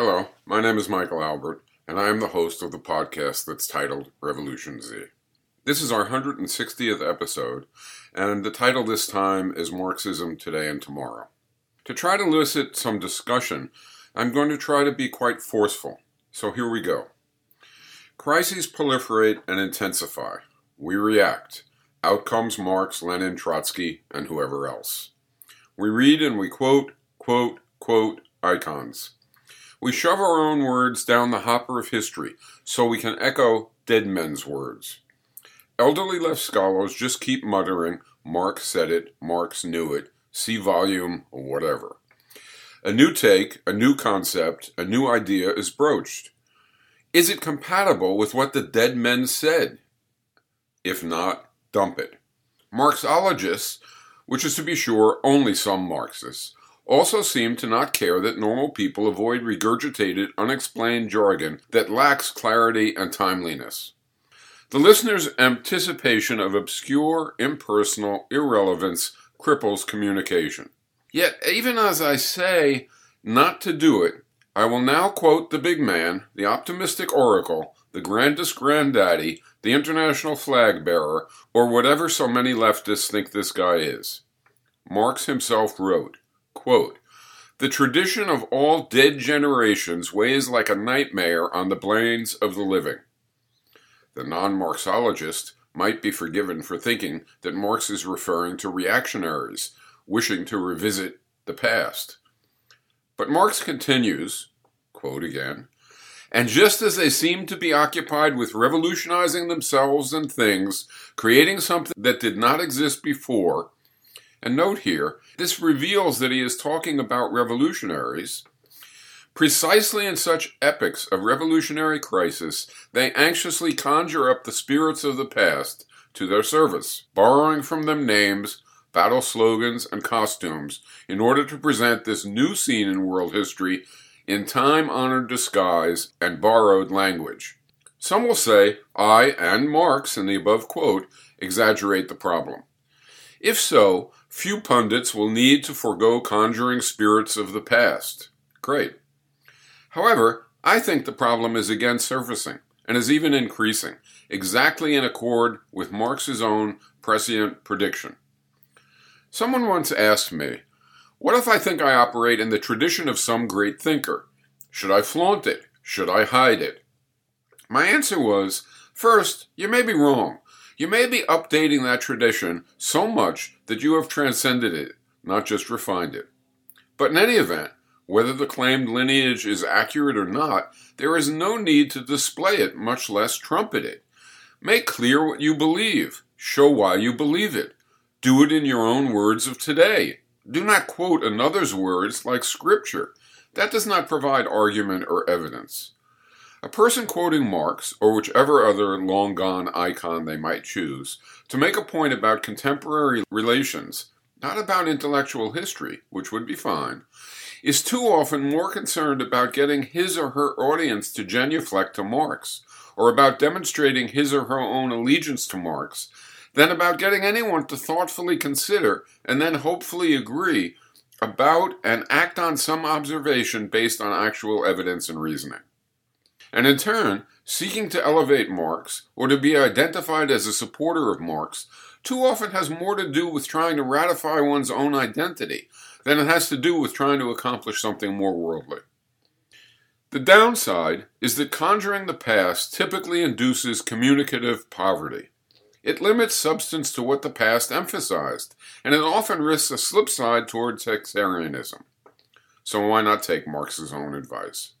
Hello, my name is Michael Albert, and I am the host of the podcast that's titled Revolution Z. This is our 160th episode, and the title this time is Marxism Today and Tomorrow. To try to elicit some discussion, I'm going to try to be quite forceful, so here we go. Crises proliferate and intensify. We react. Out comes Marx, Lenin, Trotsky, and whoever else. We read and we quote, quote, quote icons. We shove our own words down the hopper of history so we can echo dead men's words. Elderly left scholars just keep muttering, Marx said it, Marx knew it, see volume, whatever. A new take, a new concept, a new idea is broached. Is it compatible with what the dead men said? If not, dump it. Marxologists, which is to be sure only some Marxists, also seem to not care that normal people avoid regurgitated, unexplained jargon that lacks clarity and timeliness. The listener's anticipation of obscure, impersonal irrelevance cripples communication. Yet, even as I say not to do it, I will now quote the big man, the optimistic oracle, the grandest granddaddy, the international flag bearer, or whatever so many leftists think this guy is. Marx himself wrote, quote, The tradition of all dead generations weighs like a nightmare on the brains of the living. The non Marxologist might be forgiven for thinking that Marx is referring to reactionaries wishing to revisit the past. But Marx continues, quote again, and just as they seem to be occupied with revolutionizing themselves and things, creating something that did not exist before, and note here, this reveals that he is talking about revolutionaries. Precisely in such epochs of revolutionary crisis, they anxiously conjure up the spirits of the past to their service, borrowing from them names, battle slogans, and costumes in order to present this new scene in world history in time honored disguise and borrowed language. Some will say I and Marx in the above quote exaggerate the problem. If so, few pundits will need to forego conjuring spirits of the past. Great. However, I think the problem is again surfacing and is even increasing, exactly in accord with Marx's own prescient prediction. Someone once asked me, What if I think I operate in the tradition of some great thinker? Should I flaunt it? Should I hide it? My answer was, First, you may be wrong. You may be updating that tradition so much that you have transcended it, not just refined it. But in any event, whether the claimed lineage is accurate or not, there is no need to display it, much less trumpet it. Make clear what you believe. Show why you believe it. Do it in your own words of today. Do not quote another's words like scripture. That does not provide argument or evidence. A person quoting Marx, or whichever other long gone icon they might choose, to make a point about contemporary relations, not about intellectual history, which would be fine, is too often more concerned about getting his or her audience to genuflect to Marx, or about demonstrating his or her own allegiance to Marx, than about getting anyone to thoughtfully consider and then hopefully agree about and act on some observation based on actual evidence and reasoning. And in turn, seeking to elevate Marx or to be identified as a supporter of Marx too often has more to do with trying to ratify one's own identity than it has to do with trying to accomplish something more worldly. The downside is that conjuring the past typically induces communicative poverty. It limits substance to what the past emphasized, and it often risks a slip side toward sectarianism. So why not take Marx's own advice?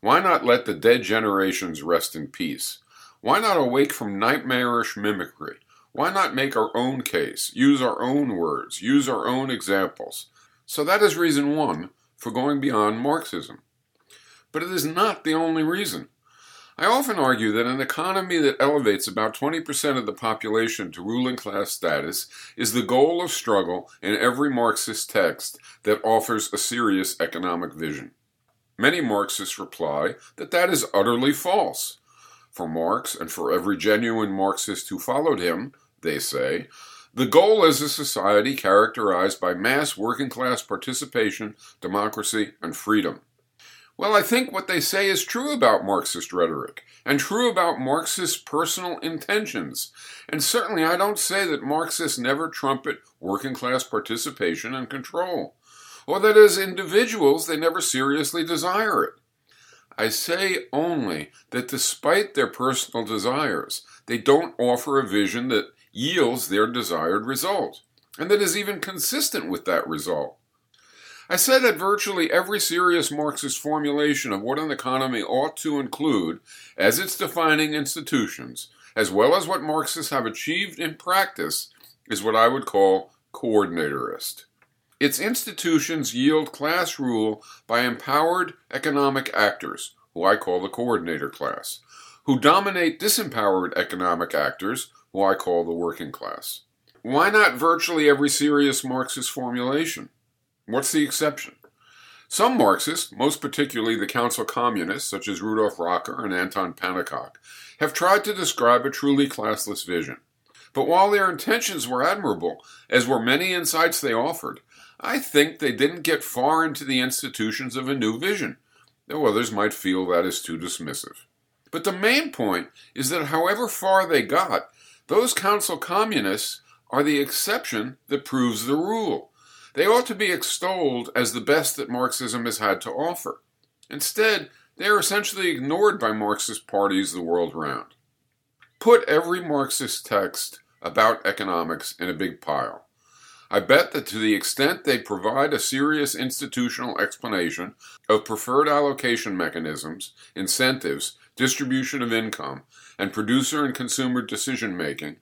Why not let the dead generations rest in peace? Why not awake from nightmarish mimicry? Why not make our own case, use our own words, use our own examples? So that is reason one for going beyond Marxism. But it is not the only reason. I often argue that an economy that elevates about 20% of the population to ruling class status is the goal of struggle in every Marxist text that offers a serious economic vision. Many Marxists reply that that is utterly false. For Marx, and for every genuine Marxist who followed him, they say, the goal is a society characterized by mass working class participation, democracy, and freedom. Well, I think what they say is true about Marxist rhetoric, and true about Marxist personal intentions. And certainly I don't say that Marxists never trumpet working class participation and control, or that as individuals they never seriously desire it. I say only that despite their personal desires, they don't offer a vision that yields their desired result, and that is even consistent with that result. I said that virtually every serious Marxist formulation of what an economy ought to include as its defining institutions, as well as what Marxists have achieved in practice, is what I would call coordinatorist. Its institutions yield class rule by empowered economic actors, who I call the coordinator class, who dominate disempowered economic actors, who I call the working class. Why not virtually every serious Marxist formulation? What's the exception? Some Marxists, most particularly the Council Communists, such as Rudolf Rocker and Anton Pannekoek, have tried to describe a truly classless vision. But while their intentions were admirable, as were many insights they offered, I think they didn't get far into the institutions of a new vision, though others might feel that is too dismissive. But the main point is that however far they got, those council communists are the exception that proves the rule. They ought to be extolled as the best that Marxism has had to offer. Instead, they are essentially ignored by Marxist parties the world round. Put every Marxist text about economics in a big pile. I bet that to the extent they provide a serious institutional explanation of preferred allocation mechanisms, incentives, distribution of income, and producer and consumer decision making,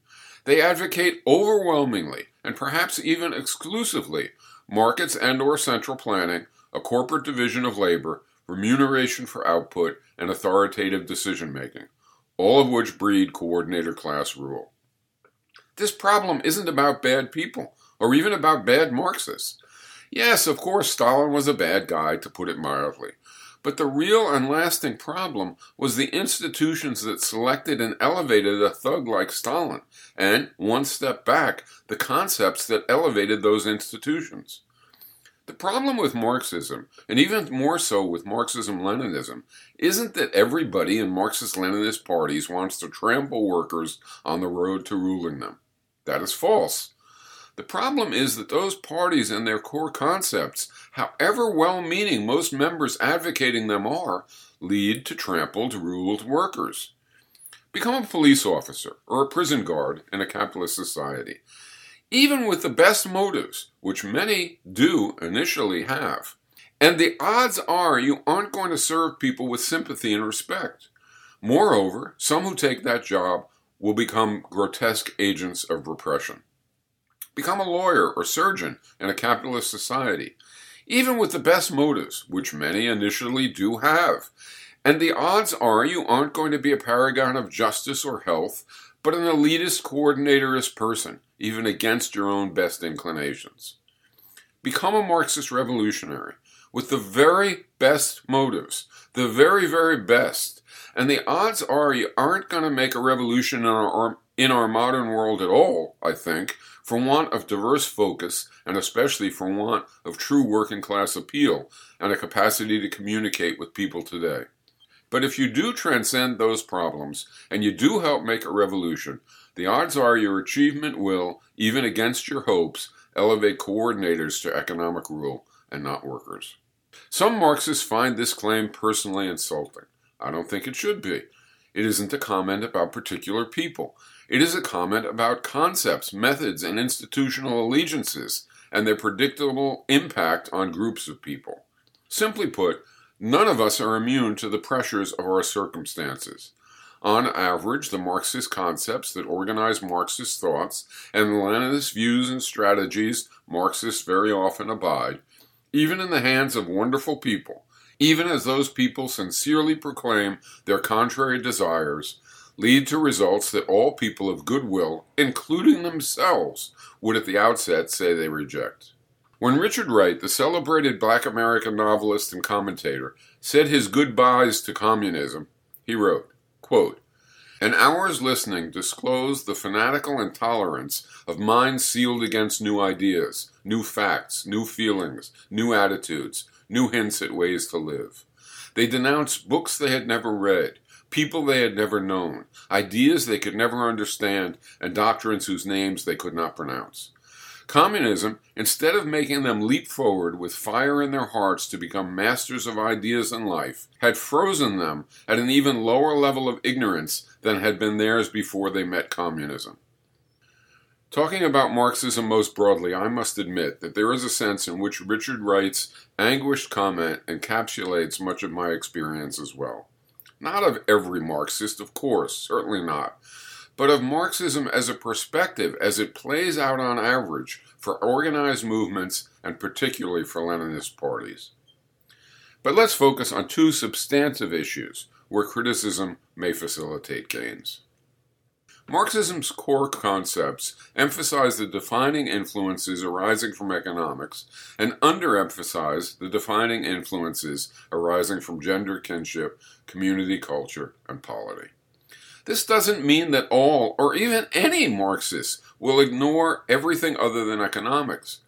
they advocate overwhelmingly and perhaps even exclusively markets and or central planning, a corporate division of labor, remuneration for output, and authoritative decision making, all of which breed coordinator class rule. This problem isn't about bad people or even about bad Marxists. Yes, of course, Stalin was a bad guy, to put it mildly, but the real and lasting problem was the institutions that selected and elevated a thug like Stalin, and, one step back, the concepts that elevated those institutions. The problem with Marxism, and even more so with Marxism Leninism, isn't that everybody in Marxist Leninist parties wants to trample workers on the road to ruling them. That is false. The problem is that those parties and their core concepts, however well meaning most members advocating them are, lead to trampled, ruled workers. Become a police officer or a prison guard in a capitalist society. Even with the best motives, which many do initially have, and the odds are you aren't going to serve people with sympathy and respect. Moreover, some who take that job will become grotesque agents of repression. Become a lawyer or surgeon in a capitalist society, even with the best motives, which many initially do have. And the odds are you aren't going to be a paragon of justice or health, but an elitist coordinatorist person, even against your own best inclinations. Become a Marxist revolutionary with the very best motives, the very, very best. And the odds are you aren't going to make a revolution in our, in our modern world at all, I think, for want of diverse focus, and especially for want of true working class appeal and a capacity to communicate with people today. But if you do transcend those problems and you do help make a revolution, the odds are your achievement will, even against your hopes, elevate coordinators to economic rule and not workers. Some Marxists find this claim personally insulting. I don't think it should be. It isn't a comment about particular people. It is a comment about concepts, methods, and institutional allegiances and their predictable impact on groups of people. Simply put, none of us are immune to the pressures of our circumstances. On average, the Marxist concepts that organize Marxist thoughts and Leninist views and strategies Marxists very often abide, even in the hands of wonderful people, even as those people sincerely proclaim their contrary desires, lead to results that all people of goodwill, including themselves, would at the outset say they reject. When Richard Wright, the celebrated black American novelist and commentator, said his goodbyes to communism, he wrote, quote, An hour's listening disclosed the fanatical intolerance of minds sealed against new ideas, new facts, new feelings, new attitudes, new hints at ways to live. They denounced books they had never read, people they had never known, ideas they could never understand, and doctrines whose names they could not pronounce. Communism, instead of making them leap forward with fire in their hearts to become masters of ideas and life, had frozen them at an even lower level of ignorance than had been theirs before they met communism. Talking about Marxism most broadly, I must admit that there is a sense in which Richard Wright's anguished comment encapsulates much of my experience as well. Not of every Marxist, of course, certainly not, but of Marxism as a perspective as it plays out on average for organized movements and particularly for Leninist parties. But let's focus on two substantive issues where criticism may facilitate gains. Marxism's core concepts emphasize the defining influences arising from economics and underemphasize the defining influences arising from gender kinship, community culture, and polity. This doesn't mean that all, or even any Marxists, will ignore everything other than economics,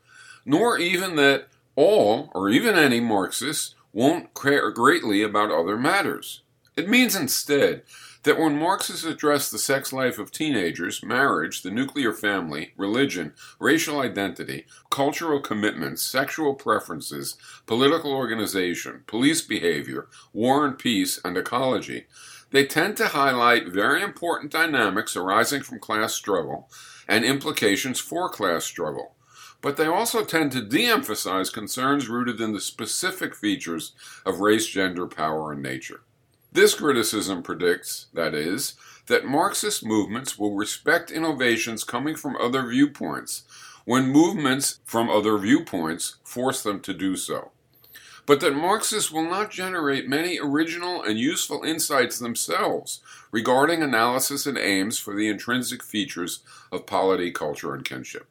nor even that all, or even any Marxists, won't care greatly about other matters. It means instead that when Marxists address the sex life of teenagers, marriage, the nuclear family, religion, racial identity, cultural commitments, sexual preferences, political organization, police behavior, war and peace, and ecology, they tend to highlight very important dynamics arising from class struggle and implications for class struggle. But they also tend to de emphasize concerns rooted in the specific features of race, gender, power, and nature. This criticism predicts, that is, that Marxist movements will respect innovations coming from other viewpoints when movements from other viewpoints force them to do so but that Marxists will not generate many original and useful insights themselves regarding analysis and aims for the intrinsic features of polity, culture, and kinship.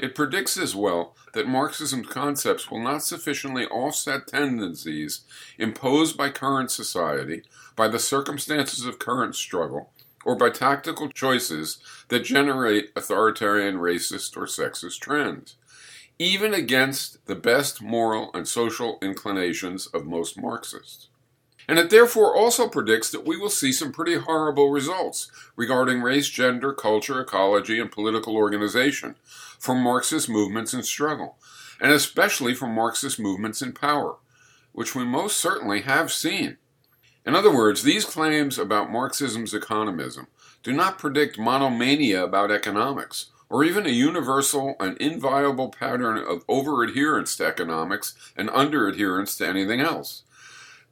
It predicts as well that Marxism's concepts will not sufficiently offset tendencies imposed by current society, by the circumstances of current struggle, or by tactical choices that generate authoritarian, racist, or sexist trends even against the best moral and social inclinations of most Marxists. And it therefore also predicts that we will see some pretty horrible results regarding race, gender, culture, ecology, and political organization from Marxist movements in struggle, and especially from Marxist movements in power, which we most certainly have seen. In other words, these claims about Marxism's economism do not predict monomania about economics or even a universal and inviolable pattern of over adherence to economics and under adherence to anything else.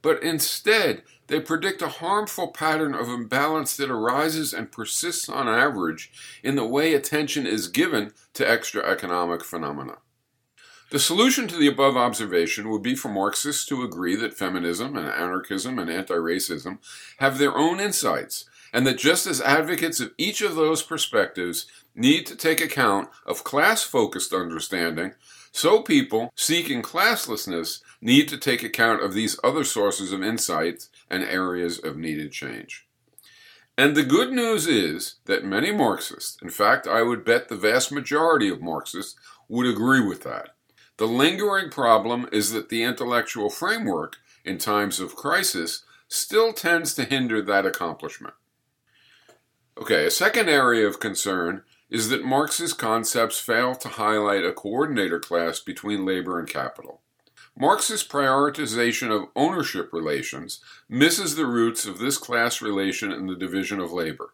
But instead, they predict a harmful pattern of imbalance that arises and persists on average in the way attention is given to extra economic phenomena. The solution to the above observation would be for Marxists to agree that feminism and anarchism and anti racism have their own insights, and that just as advocates of each of those perspectives need to take account of class focused understanding, so people seeking classlessness need to take account of these other sources of insight and areas of needed change. And the good news is that many Marxists, in fact, I would bet the vast majority of Marxists, would agree with that. The lingering problem is that the intellectual framework, in times of crisis, still tends to hinder that accomplishment. Okay, a second area of concern is that Marx's concepts fail to highlight a coordinator class between labor and capital. Marx's prioritization of ownership relations misses the roots of this class relation in the division of labor.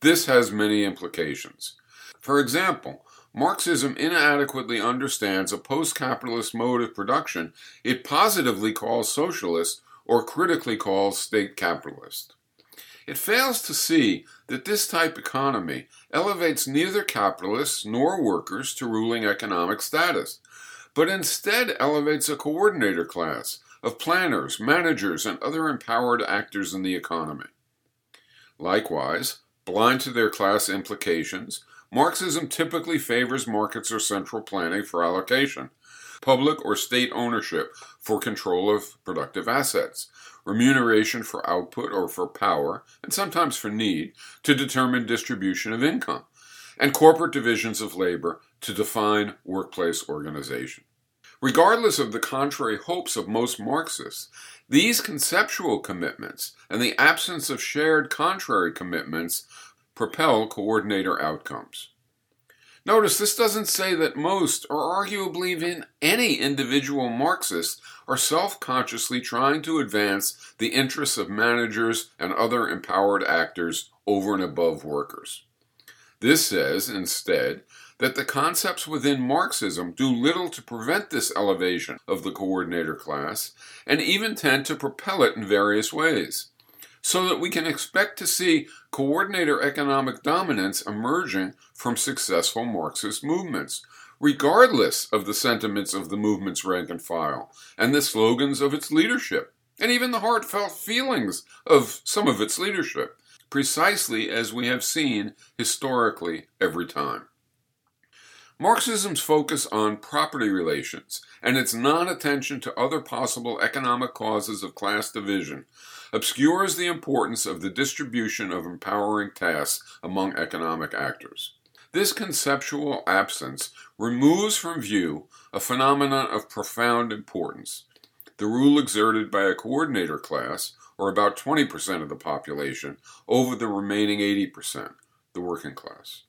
This has many implications. For example, Marxism inadequately understands a post capitalist mode of production it positively calls socialist or critically calls state capitalist. It fails to see that this type economy elevates neither capitalists nor workers to ruling economic status, but instead elevates a coordinator class of planners, managers, and other empowered actors in the economy. Likewise, blind to their class implications, Marxism typically favors markets or central planning for allocation, public or state ownership for control of productive assets, remuneration for output or for power, and sometimes for need, to determine distribution of income, and corporate divisions of labor to define workplace organization. Regardless of the contrary hopes of most Marxists, These conceptual commitments and the absence of shared contrary commitments propel coordinator outcomes. Notice this doesn't say that most, or arguably even any individual Marxist, are self consciously trying to advance the interests of managers and other empowered actors over and above workers. This says, instead, that the concepts within Marxism do little to prevent this elevation of the coordinator class and even tend to propel it in various ways so that we can expect to see coordinator economic dominance emerging from successful Marxist movements, regardless of the sentiments of the movement's rank and file, and the slogans of its leadership, and even the heartfelt feelings of some of its leadership, precisely as we have seen historically every time. Marxism's focus on property relations and its non attention to other possible economic causes of class division obscures the importance of the distribution of empowering tasks among economic actors. This conceptual absence removes from view a phenomenon of profound importance the rule exerted by a coordinator class, or about 20% of the population, over the remaining 80%, the working class.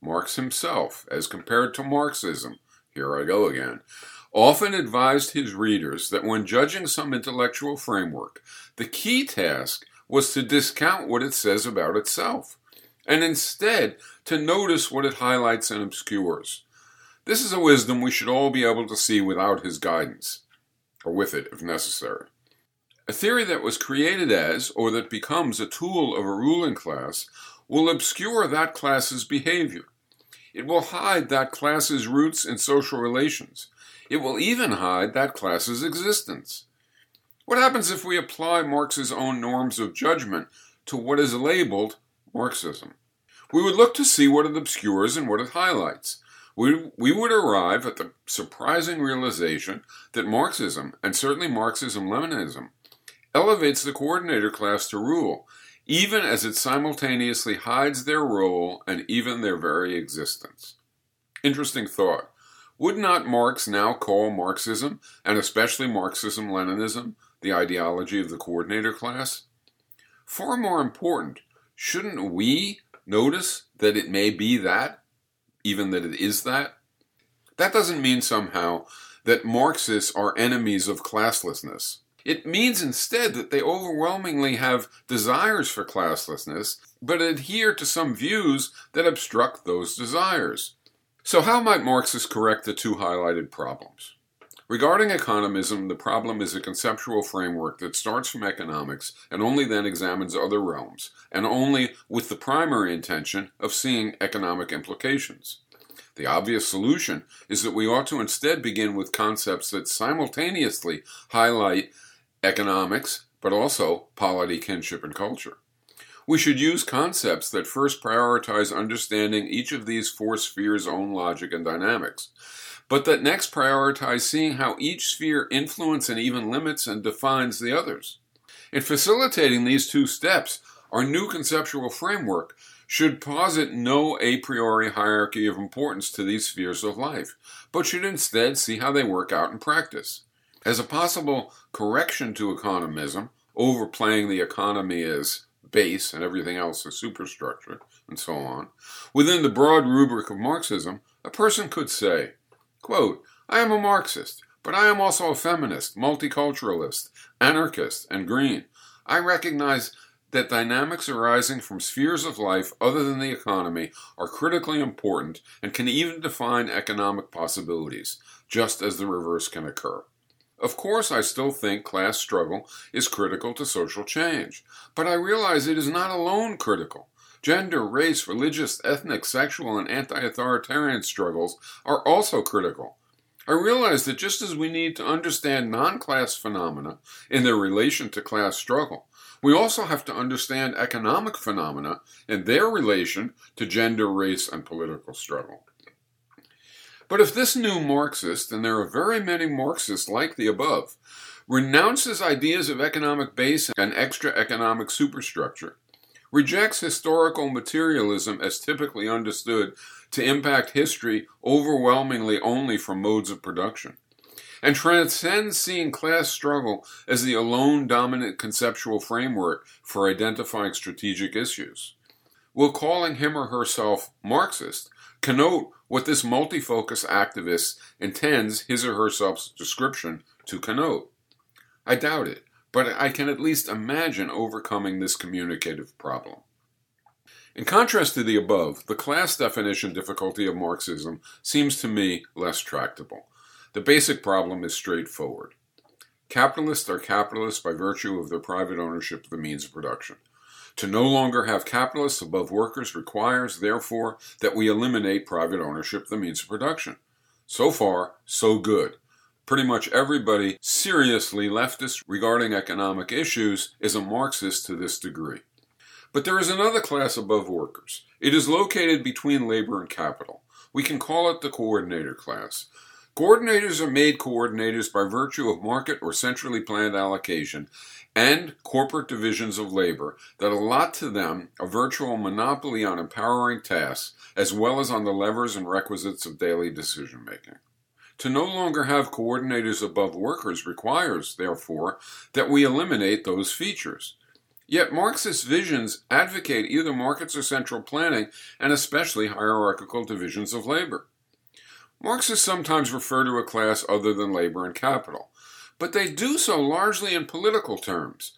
Marx himself, as compared to Marxism, here I go again, often advised his readers that when judging some intellectual framework, the key task was to discount what it says about itself, and instead to notice what it highlights and obscures. This is a wisdom we should all be able to see without his guidance, or with it if necessary. A theory that was created as, or that becomes a tool of a ruling class, will obscure that class's behavior. It will hide that class's roots in social relations it will even hide that class's existence. What happens if we apply Marx's own norms of judgment to what is labeled Marxism? We would look to see what it obscures and what it highlights. We, we would arrive at the surprising realization that Marxism, and certainly Marxism Leninism, elevates the coordinator class to rule, even as it simultaneously hides their role and even their very existence. Interesting thought. Would not Marx now call Marxism, and especially Marxism Leninism, the ideology of the coordinator class? Far more important, shouldn't we notice that it may be that, even that it is that? That doesn't mean somehow that Marxists are enemies of classlessness. It means instead that they overwhelmingly have desires for classlessness, but adhere to some views that obstruct those desires. So, how might Marxists correct the two highlighted problems? Regarding economism, the problem is a conceptual framework that starts from economics and only then examines other realms, and only with the primary intention of seeing economic implications. The obvious solution is that we ought to instead begin with concepts that simultaneously highlight economics, but also polity, kinship, and culture. We should use concepts that first prioritize understanding each of these four spheres' own logic and dynamics, but that next prioritize seeing how each sphere influences and even limits and defines the others. In facilitating these two steps, our new conceptual framework should posit no a priori hierarchy of importance to these spheres of life, but should instead see how they work out in practice. As a possible correction to economism, overplaying the economy as base and everything else as superstructure, and so on. Within the broad rubric of Marxism, a person could say, quote, I am a Marxist, but I am also a feminist, multiculturalist, anarchist, and green. I recognize that dynamics arising from spheres of life other than the economy are critically important and can even define economic possibilities, just as the reverse can occur. Of course, I still think class struggle is critical to social change, but I realize it is not alone critical. Gender, race, religious, ethnic, sexual, and anti authoritarian struggles are also critical. I realize that just as we need to understand non class phenomena in their relation to class struggle, we also have to understand economic phenomena in their relation to gender, race, and political struggle. But if this new Marxist, and there are very many Marxists like the above, renounces ideas of economic base and extra economic superstructure, rejects historical materialism as typically understood to impact history overwhelmingly only from modes of production, and transcends seeing class struggle as the alone dominant conceptual framework for identifying strategic issues. Will calling him or herself Marxist connote what this multifocus activist intends his or herself's description to connote? I doubt it, but I can at least imagine overcoming this communicative problem. In contrast to the above, the class definition difficulty of Marxism seems to me less tractable. The basic problem is straightforward. Capitalists are capitalists by virtue of their private ownership of the means of production. To no longer have capitalists above workers requires, therefore, that we eliminate private ownership of the means of production. So far, so good. Pretty much everybody seriously leftist regarding economic issues is a Marxist to this degree. But there is another class above workers. It is located between labor and capital. We can call it the coordinator class. Coordinators are made coordinators by virtue of market or centrally planned allocation and corporate divisions of labor that allot to them a virtual monopoly on empowering tasks as well as on the levers and requisites of daily decision making. To no longer have coordinators above workers requires, therefore, that we eliminate those features. Yet Marxist visions advocate either markets or central planning, and especially hierarchical divisions of labor. Marxists sometimes refer to a class other than labor and capital but they do so largely in political terms.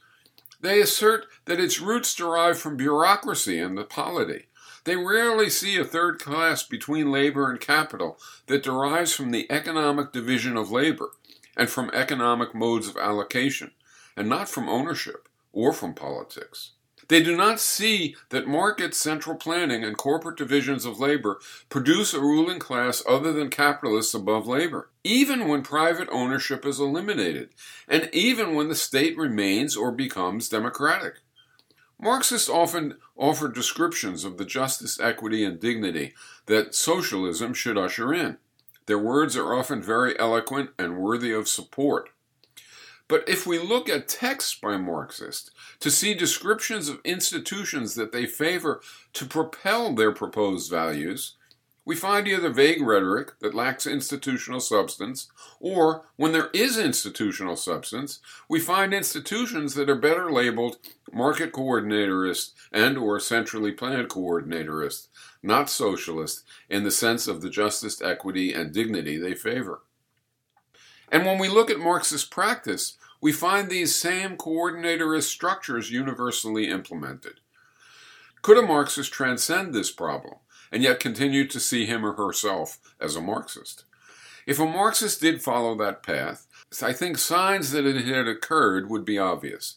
They assert that its roots derive from bureaucracy and the polity. They rarely see a third class between labor and capital that derives from the economic division of labor and from economic modes of allocation, and not from ownership or from politics. They do not see that market central planning and corporate divisions of labor produce a ruling class other than capitalists above labor, even when private ownership is eliminated, and even when the state remains or becomes democratic. Marxists often offer descriptions of the justice, equity, and dignity that socialism should usher in. Their words are often very eloquent and worthy of support. But if we look at texts by Marxists to see descriptions of institutions that they favor to propel their proposed values, we find either vague rhetoric that lacks institutional substance, or when there is institutional substance, we find institutions that are better labeled market coordinatorist and or centrally planned coordinatorist, not socialist in the sense of the justice, equity, and dignity they favor. And when we look at Marxist practice, we find these same coordinatorist structures universally implemented. Could a Marxist transcend this problem and yet continue to see him or herself as a Marxist? If a Marxist did follow that path, I think signs that it had occurred would be obvious.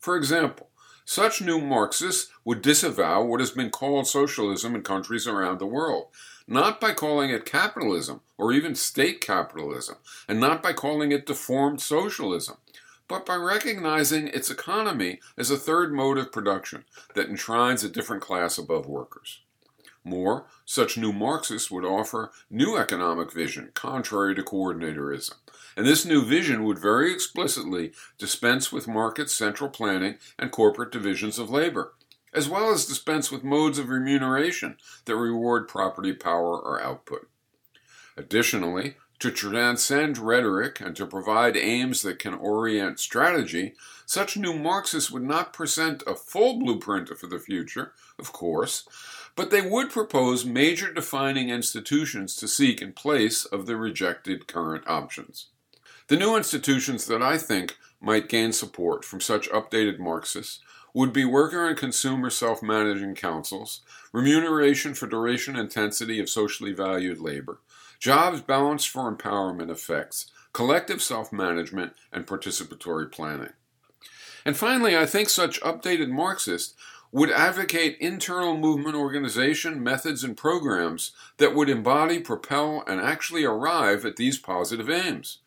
For example, such new Marxists would disavow what has been called socialism in countries around the world, not by calling it capitalism or even state capitalism, and not by calling it deformed socialism, but by recognizing its economy as a third mode of production that enshrines a different class above workers. More, such new Marxists would offer new economic vision contrary to coordinatorism, and this new vision would very explicitly dispense with market central planning and corporate divisions of labor, as well as dispense with modes of remuneration that reward property, power, or output. Additionally, to transcend rhetoric and to provide aims that can orient strategy, such new Marxists would not present a full blueprint for the future, of course, but they would propose major defining institutions to seek in place of the rejected current options. The new institutions that I think might gain support from such updated Marxists would be worker and consumer self managing councils, remuneration for duration and intensity of socially valued labor, jobs balanced for empowerment effects, collective self management, and participatory planning. And finally, I think such updated Marxists would advocate internal movement organization methods and programs that would embody, propel, and actually arrive at these positive aims.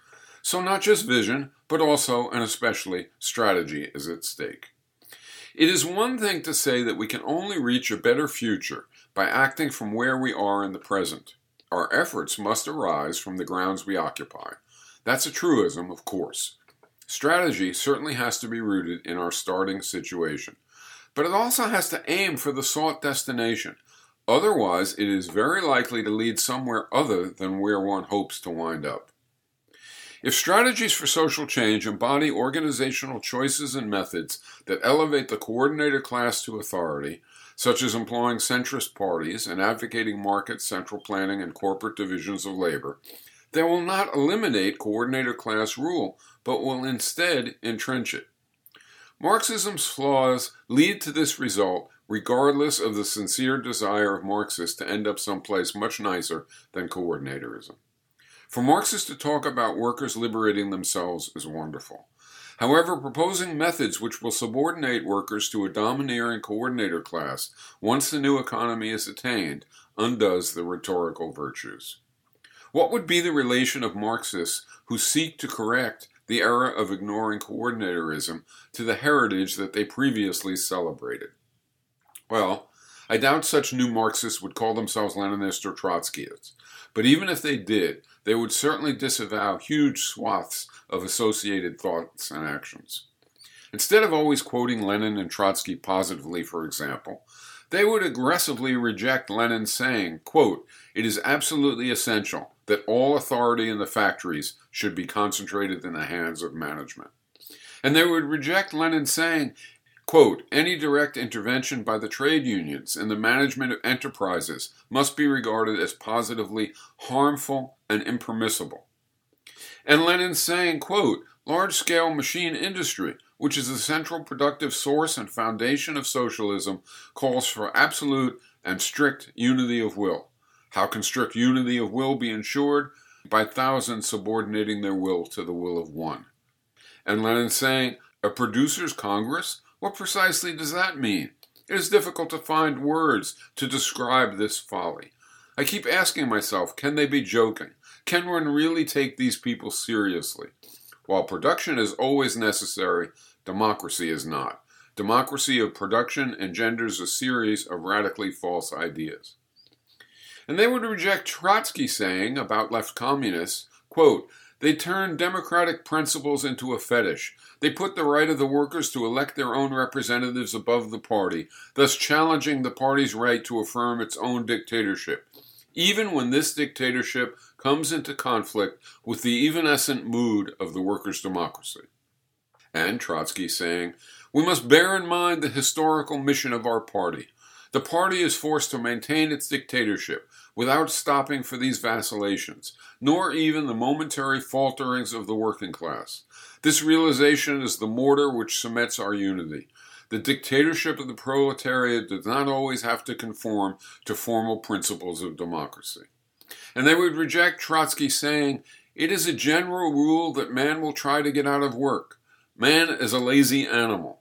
So, not just vision, but also and especially strategy is at stake. It is one thing to say that we can only reach a better future by acting from where we are in the present. Our efforts must arise from the grounds we occupy. That's a truism, of course. Strategy certainly has to be rooted in our starting situation, but it also has to aim for the sought destination. Otherwise, it is very likely to lead somewhere other than where one hopes to wind up. If strategies for social change embody organizational choices and methods that elevate the coordinator class to authority, such as employing centrist parties and advocating market, central planning, and corporate divisions of labor, they will not eliminate coordinator class rule, but will instead entrench it. Marxism's flaws lead to this result regardless of the sincere desire of Marxists to end up someplace much nicer than coordinatorism. For Marxists to talk about workers liberating themselves is wonderful. However, proposing methods which will subordinate workers to a domineering coordinator class once the new economy is attained undoes the rhetorical virtues. What would be the relation of Marxists who seek to correct the era of ignoring coordinatorism to the heritage that they previously celebrated? Well, I doubt such new Marxists would call themselves Leninists or Trotskyists, but even if they did, they would certainly disavow huge swaths of associated thoughts and actions. Instead of always quoting Lenin and Trotsky positively, for example, they would aggressively reject Lenin's saying, quote, It is absolutely essential that all authority in the factories should be concentrated in the hands of management. And they would reject Lenin saying, quote, any direct intervention by the trade unions in the management of enterprises must be regarded as positively harmful and impermissible. And Lenin saying, quote, large scale machine industry which is the central productive source and foundation of socialism, calls for absolute and strict unity of will. How can strict unity of will be ensured? By thousands subordinating their will to the will of one. And Lenin saying, a producers' congress? What precisely does that mean? It is difficult to find words to describe this folly. I keep asking myself, can they be joking? Can one really take these people seriously? While production is always necessary, Democracy is not. Democracy of production engenders a series of radically false ideas. And they would reject Trotsky saying about left communists, quote, they turn democratic principles into a fetish. They put the right of the workers to elect their own representatives above the party, thus challenging the party's right to affirm its own dictatorship, even when this dictatorship comes into conflict with the evanescent mood of the workers' democracy and Trotsky saying, We must bear in mind the historical mission of our party. The party is forced to maintain its dictatorship without stopping for these vacillations, nor even the momentary falterings of the working class. This realization is the mortar which cements our unity. The dictatorship of the proletariat does not always have to conform to formal principles of democracy. And they would reject Trotsky saying, It is a general rule that man will try to get out of work. Man is a lazy animal.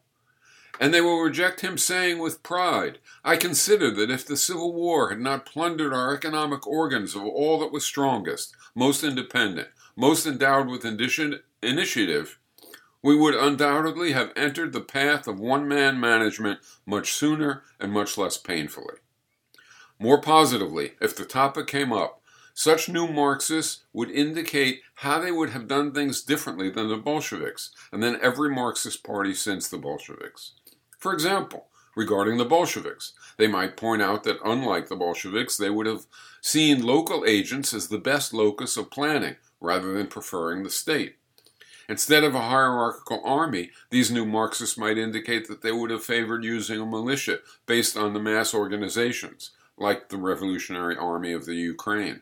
And they will reject him, saying with pride, I consider that if the Civil War had not plundered our economic organs of all that was strongest, most independent, most endowed with initiative, we would undoubtedly have entered the path of one man management much sooner and much less painfully. More positively, if the topic came up, such new Marxists would indicate how they would have done things differently than the Bolsheviks and than every Marxist party since the Bolsheviks. For example, regarding the Bolsheviks, they might point out that unlike the Bolsheviks, they would have seen local agents as the best locus of planning rather than preferring the state. Instead of a hierarchical army, these new Marxists might indicate that they would have favored using a militia based on the mass organizations, like the Revolutionary Army of the Ukraine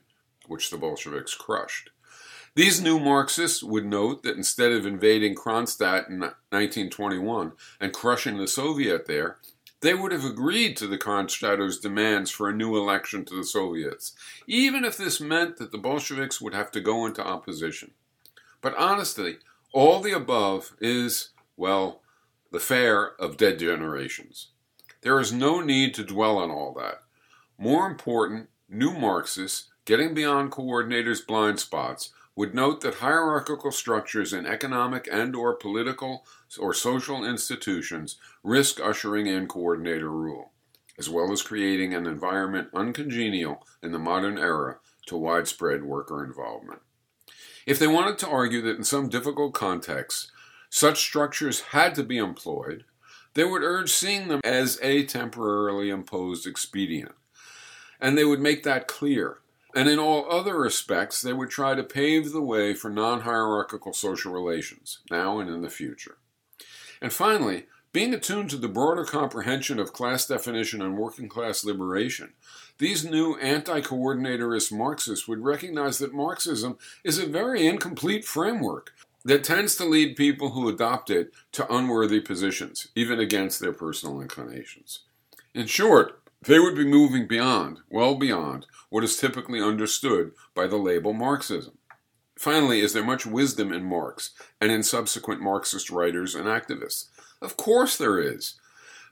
which the Bolsheviks crushed. These new Marxists would note that instead of invading Kronstadt in 1921 and crushing the Soviet there, they would have agreed to the Kronstadters' demands for a new election to the Soviets, even if this meant that the Bolsheviks would have to go into opposition. But honestly, all the above is, well, the fare of dead generations. There is no need to dwell on all that. More important, new Marxists Getting beyond coordinators' blind spots would note that hierarchical structures in economic and or political or social institutions risk ushering in coordinator rule, as well as creating an environment uncongenial in the modern era to widespread worker involvement. If they wanted to argue that in some difficult contexts such structures had to be employed, they would urge seeing them as a temporarily imposed expedient. And they would make that clear And in all other respects, they would try to pave the way for non hierarchical social relations, now and in the future. And finally, being attuned to the broader comprehension of class definition and working class liberation, these new anti coordinatorist Marxists would recognize that Marxism is a very incomplete framework that tends to lead people who adopt it to unworthy positions, even against their personal inclinations. In short, they would be moving beyond, well beyond, what is typically understood by the label Marxism. Finally, is there much wisdom in Marx and in subsequent Marxist writers and activists? Of course there is.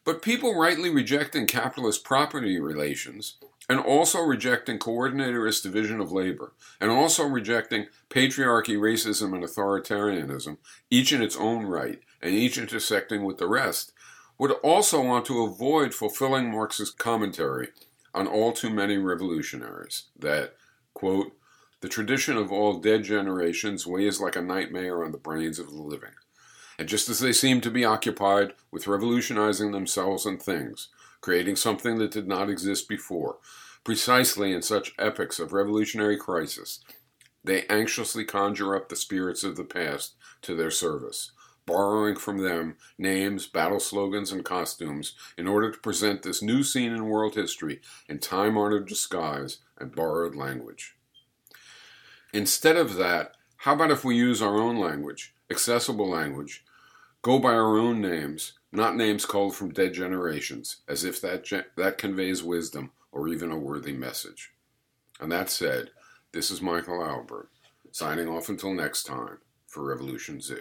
But people rightly rejecting capitalist property relations and also rejecting coordinatorist division of labor, and also rejecting patriarchy, racism, and authoritarianism, each in its own right, and each intersecting with the rest, would also want to avoid fulfilling Marx's commentary on all too many revolutionaries that, quote, the tradition of all dead generations weighs like a nightmare on the brains of the living. And just as they seem to be occupied with revolutionizing themselves and things, creating something that did not exist before, precisely in such epochs of revolutionary crisis, they anxiously conjure up the spirits of the past to their service, borrowing from them names, battle slogans, and costumes in order to present this new scene in world history in time honored disguise and borrowed language. Instead of that, how about if we use our own language, accessible language, go by our own names, not names called from dead generations, as if that, ge- that conveys wisdom or even a worthy message. And that said, this is Michael Albert, signing off until next time for Revolution Z.